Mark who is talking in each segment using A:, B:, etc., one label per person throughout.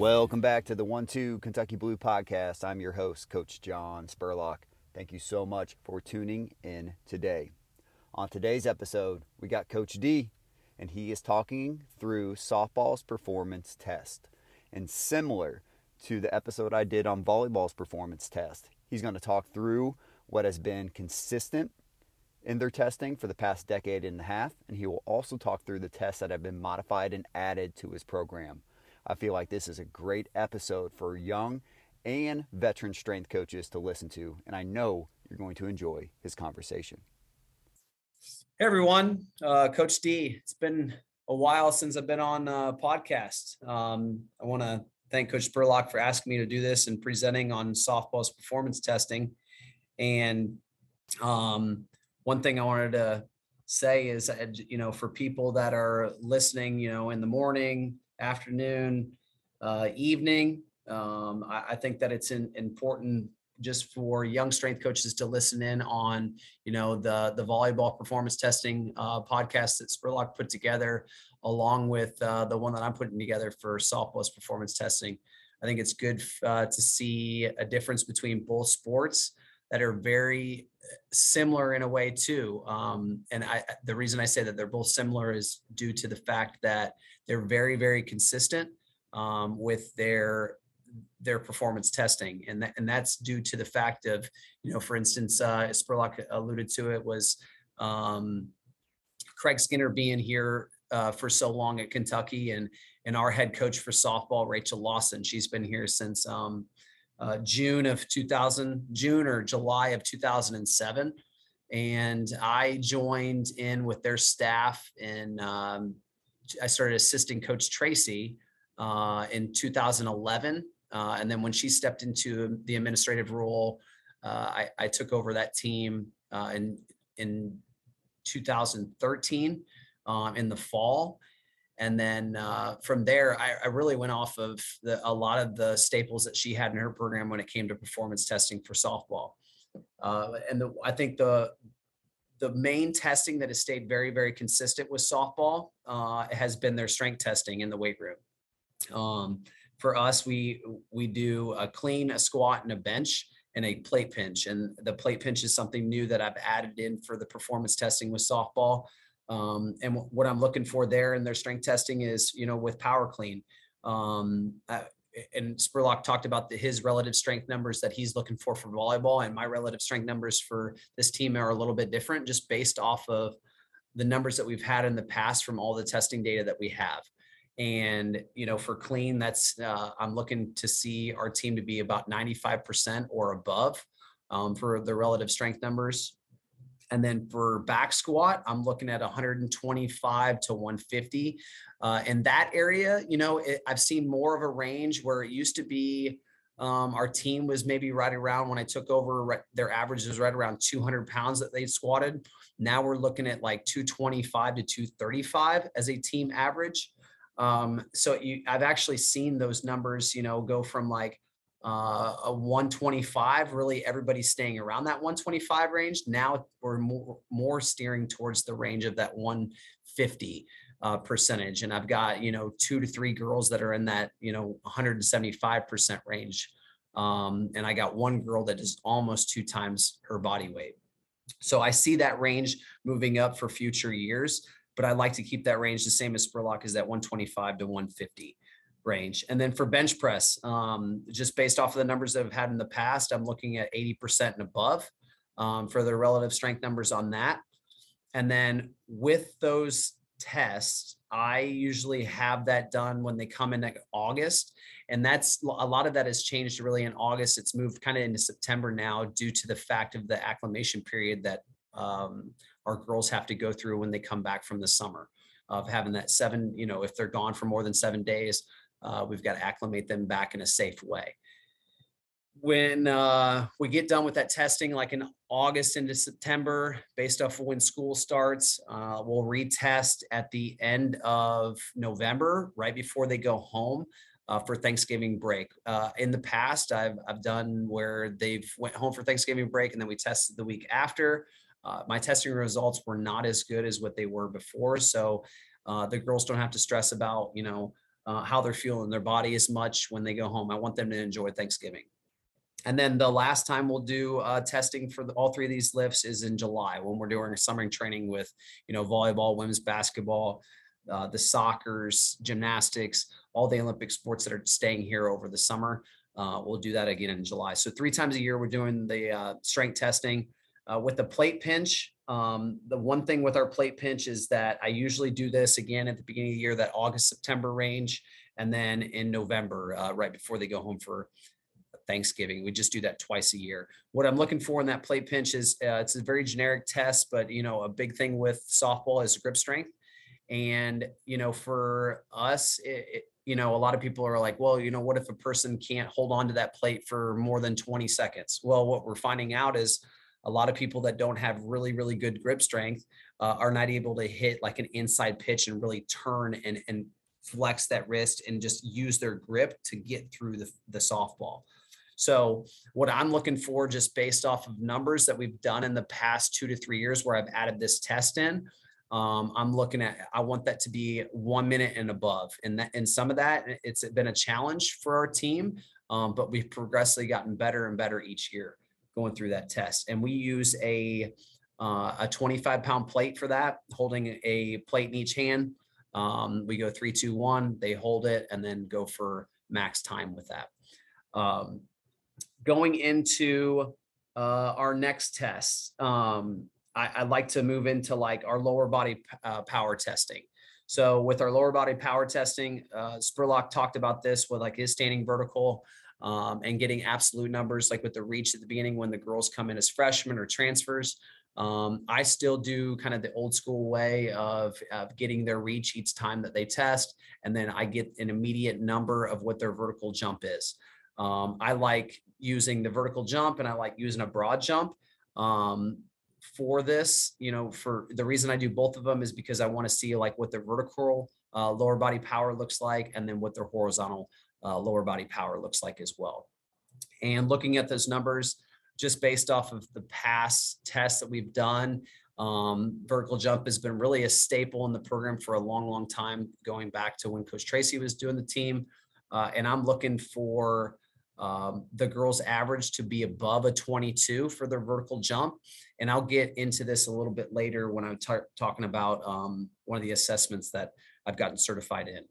A: Welcome back to the One Two Kentucky Blue podcast. I'm your host, Coach John Spurlock. Thank you so much for tuning in today. On today's episode, we got Coach D, and he is talking through softball's performance test. And similar to the episode I did on volleyball's performance test, he's going to talk through what has been consistent in their testing for the past decade and a half, and he will also talk through the tests that have been modified and added to his program. I feel like this is a great episode for young and veteran strength coaches to listen to, and I know you're going to enjoy his conversation.
B: Hey everyone, uh, Coach D. It's been a while since I've been on a podcast. Um, I want to thank Coach Spurlock for asking me to do this and presenting on softball's performance testing. And um, one thing I wanted to say is, uh, you know, for people that are listening, you know, in the morning, afternoon, uh, evening, um, I, I, think that it's in, important just for young strength coaches to listen in on, you know, the the volleyball performance testing uh, podcast that Spurlock put together, along with uh, the one that I'm putting together for softball's performance testing. I think it's good uh, to see a difference between both sports that are very uh, similar in a way too. Um, and I, the reason I say that they're both similar is due to the fact that they're very, very consistent um, with their their performance testing, and that, and that's due to the fact of you know, for instance, uh, Spurlock alluded to it was um, Craig Skinner being here uh, for so long at Kentucky, and and our head coach for softball, Rachel Lawson, she's been here since um, uh, June of 2000, June or July of 2007. And I joined in with their staff and um, I started assisting Coach Tracy uh, in 2011. Uh, and then when she stepped into the administrative role, uh, I, I, took over that team uh, in, in 2013 um, in the fall and then uh, from there I, I, really went off of the, a lot of the staples that she had in her program when it came to performance testing for softball. Uh, and the, i think the the main testing that has stayed very very consistent with softball uh, has been their strength testing in the weight room. Um, for us we we do a clean a squat and a bench and a plate pinch. And the plate pinch is something new that i've added in for the performance testing with softball um, and w- what I'm looking for there in their strength testing is, you know, with power clean. Um, and Spurlock talked about the, his relative strength numbers that he's looking for for volleyball, and my relative strength numbers for this team are a little bit different, just based off of the numbers that we've had in the past from all the testing data that we have. And you know, for clean, that's uh, I'm looking to see our team to be about 95% or above um, for the relative strength numbers. And then for back squat, I'm looking at 125 to 150. Uh, in that area, you know, it, I've seen more of a range where it used to be um, our team was maybe right around when I took over, right, their average was right around 200 pounds that they squatted. Now we're looking at like 225 to 235 as a team average. Um, so you, I've actually seen those numbers, you know, go from like uh, a 125. Really, everybody's staying around that 125 range. Now we're more, more steering towards the range of that 150 uh, percentage. And I've got, you know, two to three girls that are in that, you know, 175% range. Um, and I got one girl that is almost two times her body weight. So I see that range moving up for future years, but I like to keep that range the same as Spurlock is that 125 to 150 range. And then for bench press, um, just based off of the numbers that I've had in the past, I'm looking at 80% and above um, for the relative strength numbers on that. And then with those tests, I usually have that done when they come in like August. And that's a lot of that has changed really in August. It's moved kind of into September now due to the fact of the acclimation period that um, our girls have to go through when they come back from the summer of having that seven, you know, if they're gone for more than seven days, uh, we've got to acclimate them back in a safe way. When uh, we get done with that testing, like in August into September, based off of when school starts, uh, we'll retest at the end of November, right before they go home. Uh, for Thanksgiving break. Uh, in the past, I've I've done where they've went home for Thanksgiving break and then we tested the week after. Uh, my testing results were not as good as what they were before, so uh, the girls don't have to stress about you know uh, how they're feeling their body as much when they go home. I want them to enjoy Thanksgiving. And then the last time we'll do uh, testing for the, all three of these lifts is in July when we're doing summer training with, you know, volleyball, women's basketball, uh, the soccer's, gymnastics, all the Olympic sports that are staying here over the summer. Uh, we'll do that again in July. So three times a year, we're doing the uh, strength testing uh, with the plate pinch. Um, the one thing with our plate pinch is that I usually do this again at the beginning of the year, that August, September range, and then in November, uh, right before they go home for Thanksgiving. We just do that twice a year. What I'm looking for in that plate pinch is uh, it's a very generic test, but you know, a big thing with softball is grip strength. And you know, for us, it, it, you know, a lot of people are like, well, you know, what if a person can't hold on to that plate for more than 20 seconds? Well, what we're finding out is a lot of people that don't have really, really good grip strength uh, are not able to hit like an inside pitch and really turn and, and flex that wrist and just use their grip to get through the, the softball. So what I'm looking for just based off of numbers that we've done in the past two to three years where I've added this test in, um, I'm looking at, I want that to be one minute and above. And that, and some of that, it's been a challenge for our team, um, but we've progressively gotten better and better each year going through that test. And we use a, uh, a 25 pound plate for that, holding a plate in each hand. Um, we go three, two, one, they hold it and then go for max time with that. Um, going into uh, our next test, um, I, would like to move into like our lower body uh, power testing. So with our lower body power testing, uh, Spurlock talked about this with like his standing vertical um, and getting absolute numbers, like with the reach at the beginning when the girls come in as freshmen or transfers. Um, I still do kind of the old school way of, of getting their reach each time that they test, and then I get an immediate number of what their vertical jump is. Um, I like using the vertical jump and I like using a broad jump um, for this. You know, for the reason I do both of them is because I want to see like what their vertical uh, lower body power looks like and then what their horizontal uh, lower body power looks like as well. And looking at those numbers, just based off of the past tests that we've done, um, vertical jump has been really a staple in the program for a long, long time, going back to when Coach Tracy was doing the team. Uh, and I'm looking for um, the girls average to be above a 22 for their vertical jump. And I'll get into this a little bit later when I'm talking about um, one of the assessments that I've gotten certified in.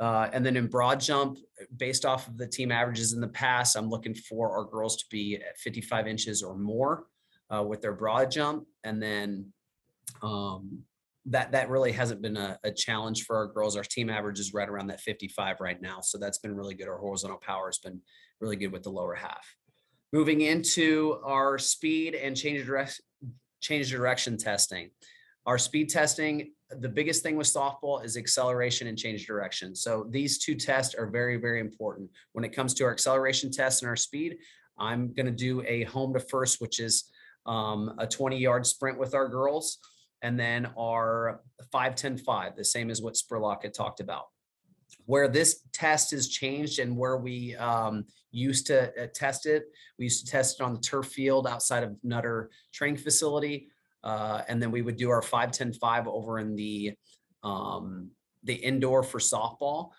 B: Uh, and then in broad jump, based off of the team averages in the past, I'm looking for our girls to be at 55 inches or more uh, with their broad jump. And then um, that that really hasn't been a, a, challenge for our girls. Our team average is right around that 55 right now, so that's been really good. Our horizontal power has been really good with the lower half. Moving into our speed and change direction change direction testing. Our speed testing, the biggest thing with softball is acceleration and change direction. So these two tests are very, very important. When it comes to our acceleration test and our speed, I'm going to do a home to first, which is um, a 20 yard sprint with our girls and then our 5-10-5, the same as what Spurlock had talked about. Where this test has changed and where we um, used to uh, test it, we used to test it on the turf field outside of Nutter training facility. Uh, and then we would do our 5-10-5 over in the um, the indoor for softball.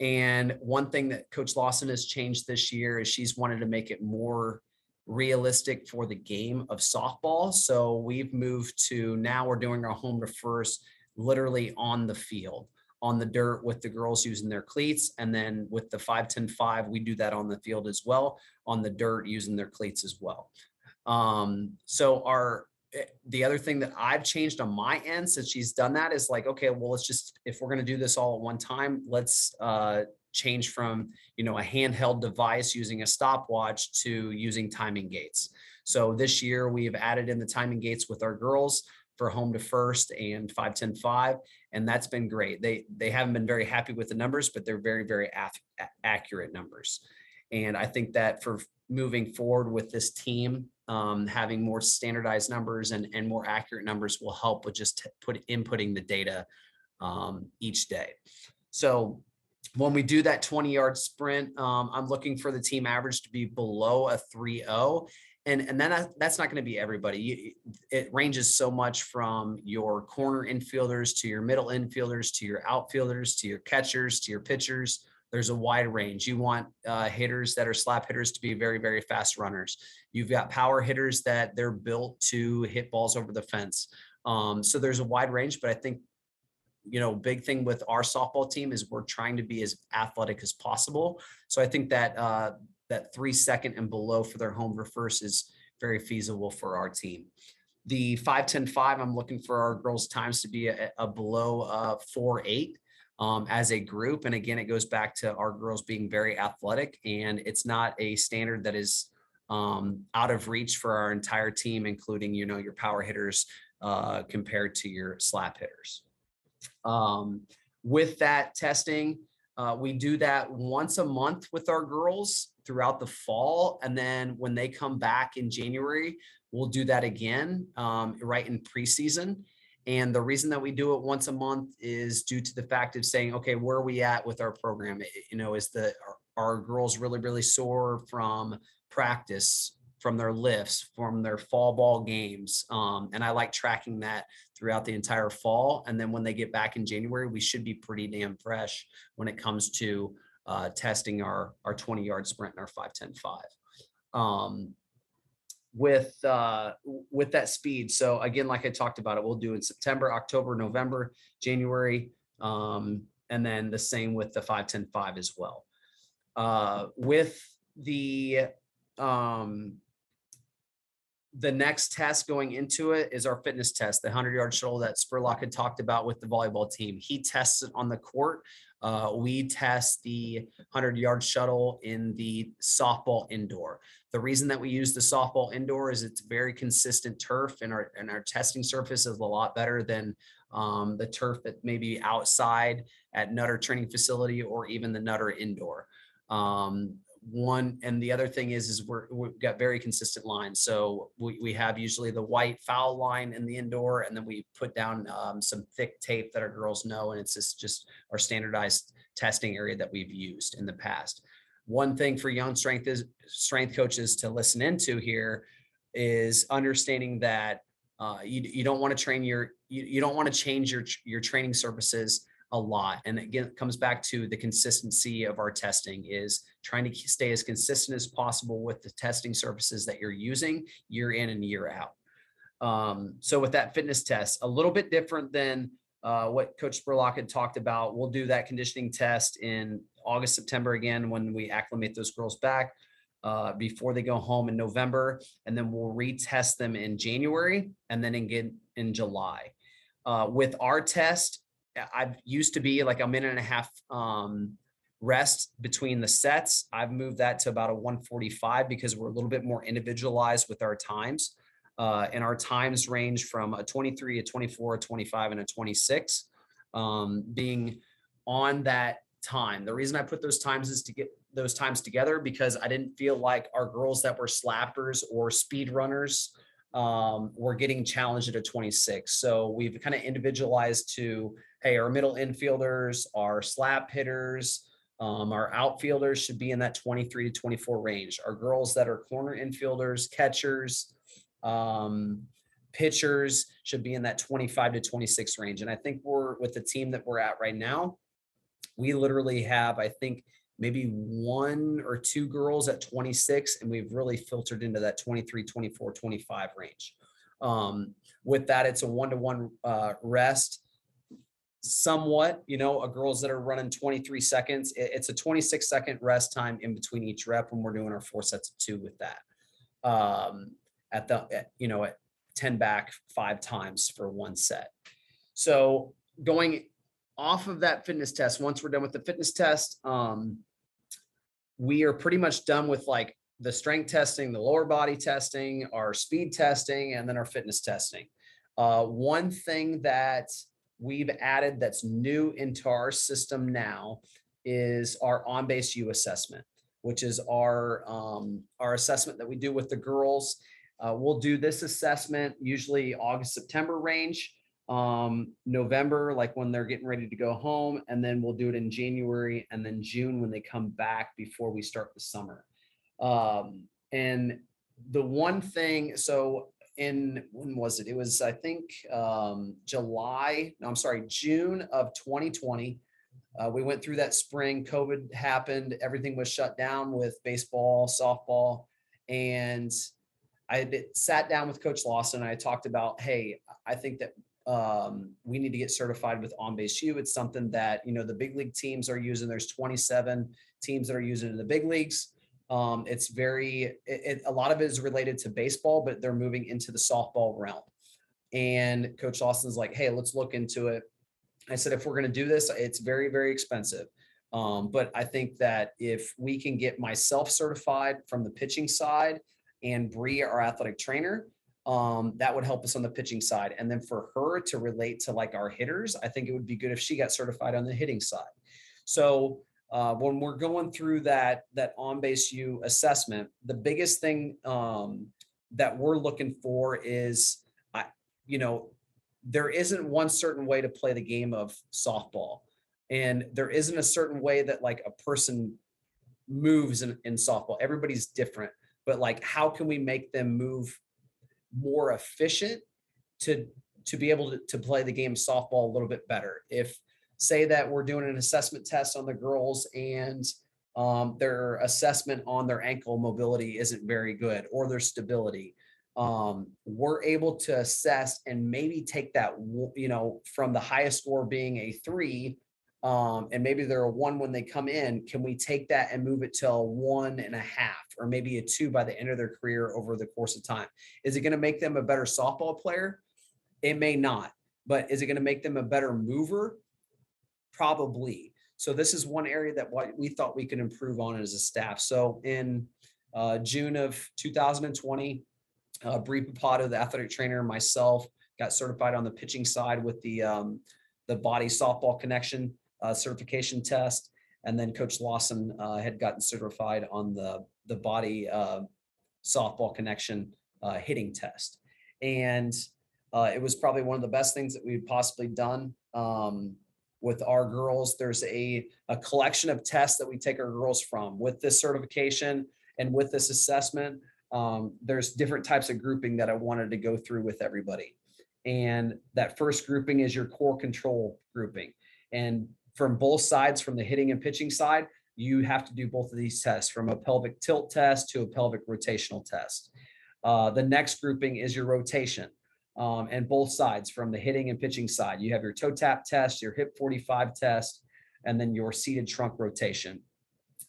B: And one thing that Coach Lawson has changed this year is she's wanted to make it more realistic for the game of softball. So we've moved to now we're doing our home to first literally on the field, on the dirt with the girls using their cleats. And then with the 5 10 5, we do that on the field as well, on the dirt using their cleats as well. Um, so our the other thing that I've changed on my end since she's done that is like, okay, well, let's just if we're gonna do this all at one time, let's uh change from you know a handheld device using a stopwatch to using timing gates. So this year we've added in the timing gates with our girls for home to first and 510 and that's been great. They they haven't been very happy with the numbers but they're very very ac- accurate numbers. And i think that for moving forward with this team um, having more standardized numbers and, and more accurate numbers will help with just put inputting the data um, each day so when we do that 20 yard sprint, um, I'm looking for the team average to be below a 3 0. and and then that's not going to be everybody. It ranges so much from your corner infielders to your middle infielders to your outfielders to your catchers to your pitchers. There's a wide range. You want uh, hitters that are slap hitters to be very very fast runners. You've got power hitters that they're built to hit balls over the fence. Um, so there's a wide range, but I think you know big thing with our softball team is we're trying to be as athletic as possible. So I think that uh, that three second and below for their home reverse is very feasible for our team. The 5 10 5, I'm looking for our girls' times to be a, a below uh, 4 8 um, as a group. And again, it goes back to our girls being very athletic, and it's not a standard that is um, out of reach for our entire team, including you know your power hitters uh, compared to your slap hitters. Um, with that testing, uh, we do that once a month with our girls throughout the fall. And then when they come back in January, we'll do that again um, right in preseason. And the reason that we do it once a month is due to the fact of saying, okay, where are we at with our program? You know, is the are, are girls really, really sore from practice, from their lifts, from their fall ball games? Um, and I like tracking that throughout the entire fall. And then when they get back in January, we should be pretty damn fresh when it comes to uh, testing our our 20 yard sprint and our 5 10 5 um, with uh, with that speed. So again like i talked about it we'll do in september october november january um, and then the same with the 5 10 5 as well. Uh, with the um, the next test going into it is our fitness test, the 100 yard shuttle that Spurlock had talked about with the volleyball team. He tests it on the court. Uh, we test the 100 yard shuttle in the softball indoor. The reason that we use the softball indoor is it's very consistent turf and our, and our testing surface is a lot better than um, the turf that may be outside at Nutter training facility or even the Nutter indoor. Um, one and the other thing is is we're we've got very consistent lines so we, we have usually the white foul line in the indoor and then we put down um, some thick tape that our girls know and it's just just our standardized testing area that we've used in the past one thing for young strength is strength coaches to listen into here is understanding that uh, you, you don't want to train your you, you don't want to change your your training services a lot. And again, it comes back to the consistency of our testing is trying to stay as consistent as possible with the testing services that you're using year in and year out. Um, so with that fitness test, a little bit different than uh, what Coach Spurlock had talked about. We'll do that conditioning test in August, September again when we acclimate those girls back uh, before they go home in November, and then we'll retest them in January and then again in July. Uh, with our test, I've used to be like a minute and a half um, rest between the sets. I've moved that to about a 145 because we're a little bit more individualized with our times. Uh, and our times range from a 23, a 24, a 25, and a 26. Um, being on that time. The reason I put those times is to get those times together because I didn't feel like our girls that were slappers or speed runners um, were getting challenged at a 26. So we've kind of individualized to hey, our middle infielders, our slap hitters, um, our outfielders should be in that 23 to 24 range. Our girls that are corner infielders, catchers, um, pitchers should be in that 25 to 26 range. And I think we're with the team that we're at right now, we literally have, I think, maybe one or two girls at 26, and we've really filtered into that 23, 24, 25 range. Um, with that, it's a one to one rest somewhat, you know, a girls that are running 23 seconds. It's a 26 second rest time in between each rep when we're doing our four sets of two with that. Um, at the, at, you know, at 10 back five times for one set. So going off of that fitness test, once we're done with the fitness test, um, we are pretty much done with like the strength testing, the lower body testing, our speed testing, and then our fitness testing. Uh, one thing that we've added that's new into our system now is our on-base U assessment, which is our um, our assessment that we do with the girls. Uh, we'll do this assessment usually August September range, um, November like when they're getting ready to go home, and then we'll do it in January and then June when they come back before we start the summer. Um, and the one thing, so in when was it? It was I think um, July. No, I'm sorry, June of 2020. Uh, we went through that spring. COVID happened. Everything was shut down with baseball, softball, and I sat down with Coach Lawson. I talked about, hey, I think that um, we need to get certified with on base U. It's something that you know the big league teams are using. There's 27 teams that are using in the big leagues. Um, it's very it, it, a lot of it is related to baseball, but they're moving into the softball realm. And Coach Lawson's like, hey, let's look into it. I said, if we're going to do this, it's very very expensive. Um, but I think that if we can get myself certified from the pitching side and Bree, our athletic trainer, um, that would help us on the pitching side. And then for her to relate to like our hitters, I think it would be good if she got certified on the hitting side. So uh, when we're going through that that on base U assessment, the biggest thing um, that we're looking for is, I, you know, there isn't one certain way to play the game of softball, and there isn't a certain way that like a person moves in, in softball. Everybody's different, but like, how can we make them move more efficient to to be able to, to play the game softball a little bit better. If say that we're doing an assessment test on the girls and um, their assessment on their ankle mobility isn't very good or their stability, um, we're able to assess and maybe take that you know from the highest score being a three um, and maybe they're a one when they come in, can we take that and move it to a one and a half or maybe a two by the end of their career over the course of time? Is it going to make them a better softball player? It may not, but is it going to make them a better mover? Probably. So this is one area that what we thought we could improve on as a staff. So in uh, June of 2020, uh, Bree Papato, the athletic trainer, myself got certified on the pitching side with the um, the body softball connection uh, certification test, and then Coach Lawson uh, had gotten certified on the the body uh, softball connection uh, hitting test, and it was probably one of the best things that we've possibly done. Um, with our girls, there's a, a collection of tests that we take our girls from with this certification and with this assessment. Um, there's different types of grouping that I wanted to go through with everybody. And that first grouping is your core control grouping. And from both sides, from the hitting and pitching side, you have to do both of these tests from a pelvic tilt test to a pelvic rotational test. Uh, the next grouping is your rotation. Um, and both sides from the hitting and pitching side. You have your toe tap test, your hip 45 test, and then your seated trunk rotation.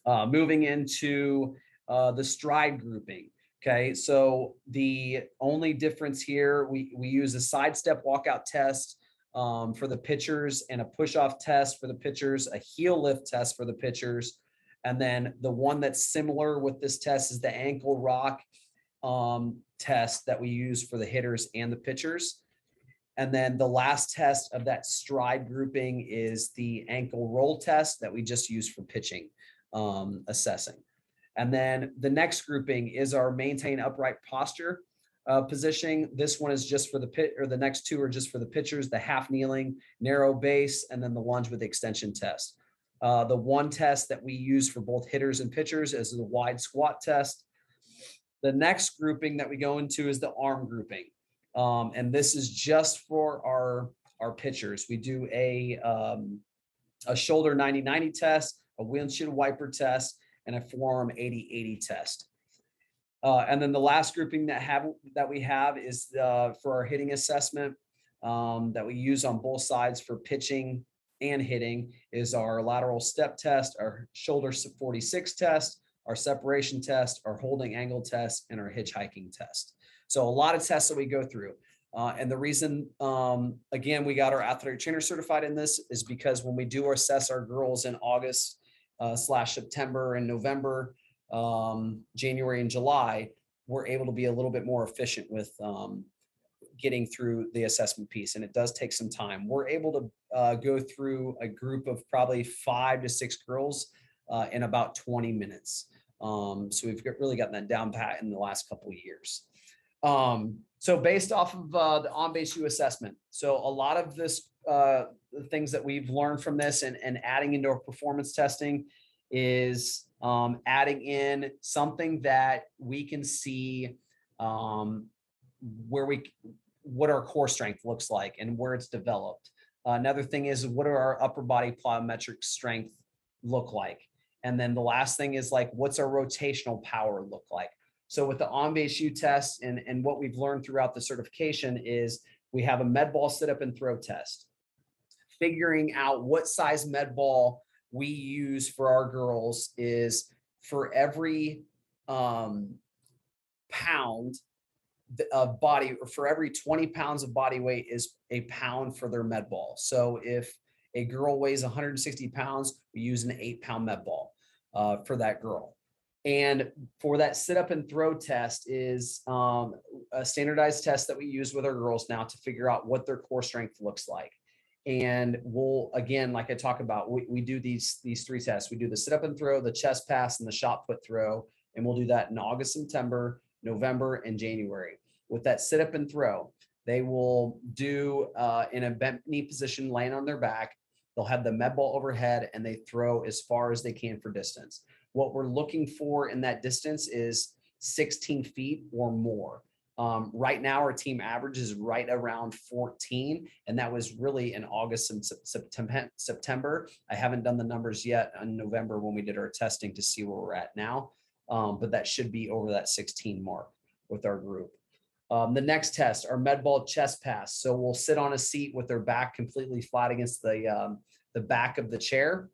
B: Uh, moving into uh, the stride grouping. Okay, so the only difference here, we, we use a side step walkout test um, for the pitchers and a push off test for the pitchers, a heel lift test for the pitchers. And then the one that's similar with this test is the ankle rock um, test that we use for the hitters and the pitchers. And then the last test of that stride grouping is the ankle roll test that we just use for pitching um, assessing. And then the next grouping is our maintain upright posture uh, positioning. This one is just for the pit, or the next two are just for the pitchers, the half kneeling, narrow base, and then the lunge with extension test. Uh, the one test that we use for both hitters and pitchers is the wide squat test. The next grouping that we go into is the arm grouping. Um, and this is just for our, our pitchers. We do a, um, a shoulder 90-90 test, a windshield wiper test, and a forearm 80-80 test. Uh, and then the last grouping that have that we have is uh, for our hitting assessment um, that we use on both sides for pitching and hitting is our lateral step test, our shoulder 46 test, our separation test, our holding angle test, and our hitchhiking test. So a lot of tests that we go through. Uh, and the reason, um, again, we got our athletic trainer certified in this is because when we do assess our girls in August uh, slash September and November, um, January and July, we're able to be a little bit more efficient with um, getting through the assessment piece. And it does take some time. We're able to uh, go through a group of probably five to six girls uh, in about 20 minutes. Um, so we've got, really gotten that down pat in the last couple of years. Um, so based off of uh, the on-base U assessment, so a lot of this, uh, the things that we've learned from this and, and adding into our performance testing is um, adding in something that we can see um, where we what our core strength looks like and where it's developed. Uh, another thing is what are our upper body plyometric strength look like? And then the last thing is like what's our rotational power look like? So with the on-base U test and, and what we've learned throughout the certification is we have a med ball sit up and throw test. Figuring out what size med ball we use for our girls is for every um, pound of body or for every 20 pounds of body weight is a pound for their med ball. So if a girl weighs 160 pounds, we use an eight pound med ball uh, for that girl. And for that sit up and throw test is um, a standardized test that we use with our girls now to figure out what their core strength looks like. And we'll again, like I talk about, we, we do these these three tests. We do the sit up and throw, the chest pass, and the shot put throw. And we'll do that in August, September, November, and January. With that sit up and throw, they will do uh, in a bent knee position, laying on their back. They'll have the med ball overhead and they throw as far as they can for distance. What we're looking for in that distance is 16 feet or more. Um, right now, our team average is right around 14, and that was really in August and September. I haven't done the numbers yet in November when we did our testing to see where we're at now, um, but that should be over that 16 mark with our group. Um, the next test, our med ball chest pass. So we'll sit on a seat with their back completely flat against the um, the back of the chair,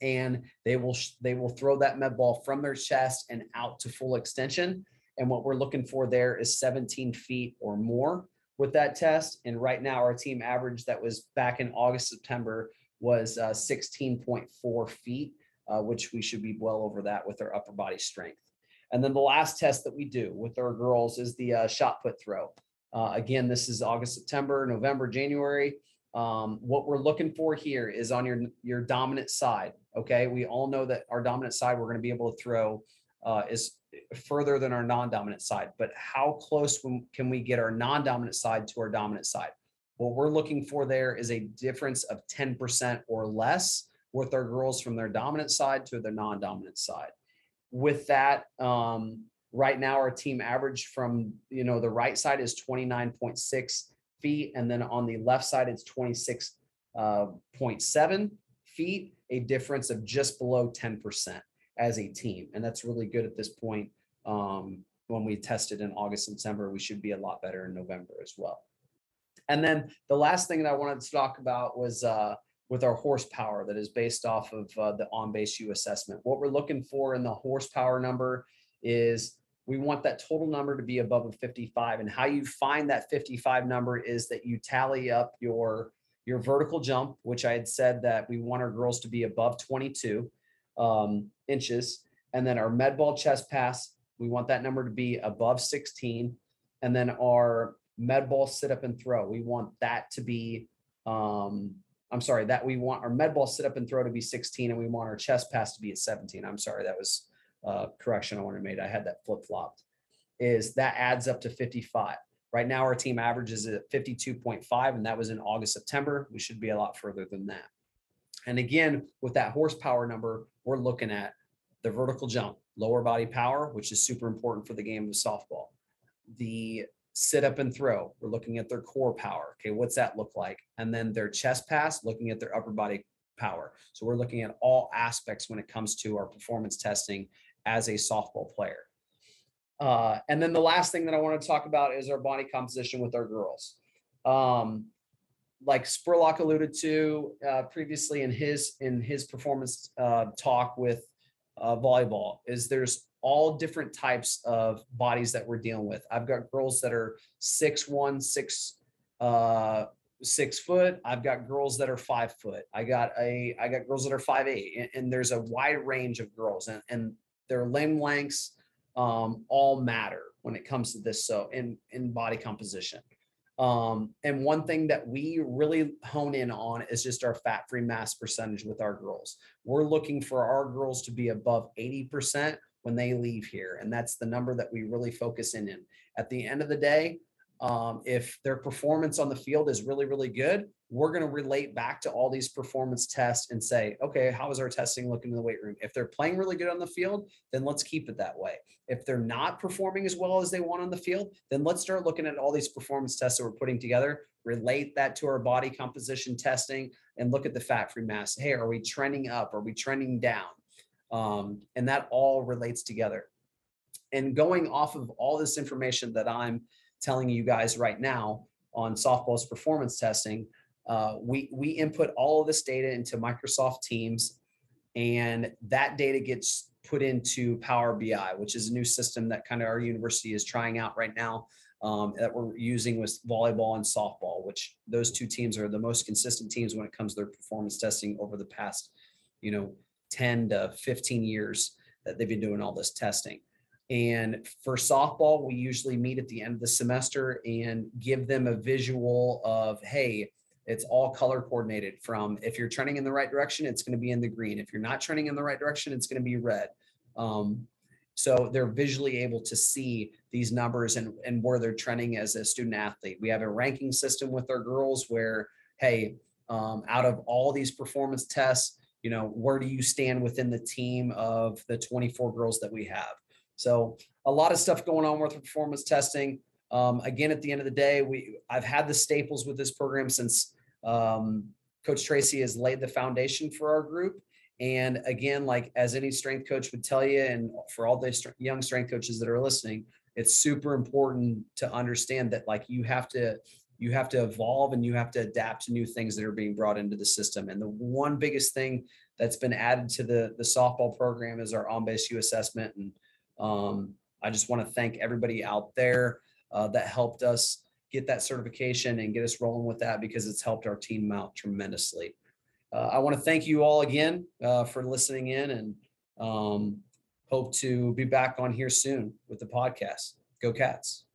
B: and they will they will throw that med ball from their chest and out to full extension. And what we're looking for there is 17 feet or more with that test. And right now, our team average that was back in August, September was uh, 16.4 feet, uh, which we should be well over that with our upper body strength. And then the last test that we do with our girls is the uh, shot put throw. Uh, again, this is August, September, November, January. Um, what we're looking for here is on your your dominant side. Okay, we all know that our dominant side we're going to be able to throw uh, is further than our non-dominant side. But how close can we get our non-dominant side to our dominant side? What we're looking for there is a difference of 10% or less with our girls from their dominant side to their non-dominant side. With that, um, right now our team average from you know the right side is 29.6 feet, and then on the left side it's 26.7 uh, feet, a difference of just below 10% as a team. And that's really good at this point. Um, when we tested in August, and September, we should be a lot better in November as well. And then the last thing that I wanted to talk about was uh, with our horsepower that is based off of uh, the on base U assessment. What we're looking for in the horsepower number is we want that total number to be above a 55. And how you find that 55 number is that you tally up your your vertical jump, which I had said that we want our girls to be above 22 um, inches. And then our med ball chest pass, we want that number to be above 16. And then our med ball sit up and throw, we want that to be, um, I'm sorry, that we want our med ball sit up and throw to be 16 and we want our chest pass to be at 17. I'm sorry, that was a correction I wanted to make. I had that flip flopped. Is that adds up to 55. Right now, our team averages at 52.5, and that was in August, September. We should be a lot further than that. And again, with that horsepower number, we're looking at the vertical jump, lower body power, which is super important for the game of softball. The sit up and throw, we're looking at their core power. Okay, what's that look like? And then their chest pass, looking at their upper body power. So we're looking at all aspects when it comes to our performance testing as a softball player. Uh, and then the last thing that I want to talk about is our body composition with our girls. Um, like Spurlock alluded to uh, previously in his in his performance uh, talk with uh, volleyball, is there's all different types of bodies that we're dealing with. I've got girls that are six one, six uh, six foot. I've got girls that are five foot. I got a I got girls that are five eight, and, and there's a wide range of girls, and, and their limb lengths um, all matter when it comes to this. So in in body composition. Um, and one thing that we really hone in on is just our fat free mass percentage with our girls. We're looking for our girls to be above 80% when they leave here. And that's the number that we really focus in in. At the end of the day, Um, if their performance on the field is really, really good, we're going to relate back to all these performance tests and say, okay, how is our testing looking in the weight room? If they're playing really good on the field, then let's keep it that way. If they're not performing as well as they want on the field, then let's start looking at all these performance tests that we're putting together, relate that to our body composition testing, and look at the fat free mass. Hey, are we trending up? Are we trending down? Um, and that all relates together. And going off of all this information that I'm telling you guys right now on softball's performance testing, uh, we we input all of this data into Microsoft Teams, and that data gets put into Power BI, which is a new system that kind of our university is trying out right now. Um, that we're using with volleyball and softball, which those two teams are the most consistent teams when it comes to their performance testing over the past, you know, 10 to 15 years that they've been doing all this testing. And for softball, we usually meet at the end of the semester and give them a visual of, hey, it's all color coordinated from if you're trending in the right direction, it's going to be in the green. If you're not trending in the right direction, it's going to be red. Um, so they're visually able to see these numbers and, and where they're trending as a student athlete. We have a ranking system with our girls where, hey, um, out of all these performance tests, you know, where do you stand within the team of the 24 girls that we have? So a lot of stuff going on with performance testing. Um, again, at the end of the day, we I've had the staples with this program since um, Coach Tracy has laid the foundation for our group. And again, like as any strength coach would tell you, and for all the young strength coaches that are listening, it's super important to understand that like you have to you have to evolve and you have to adapt to new things that are being brought into the system. And the one biggest thing that's been added to the the softball program is our on-base U assessment. And um, I just want to thank everybody out there uh, that helped us get that certification and get us rolling with that because it's helped our team out tremendously. Uh, I want to thank you all again uh, for listening in and um, hope to be back on here soon with the podcast. Go Cats.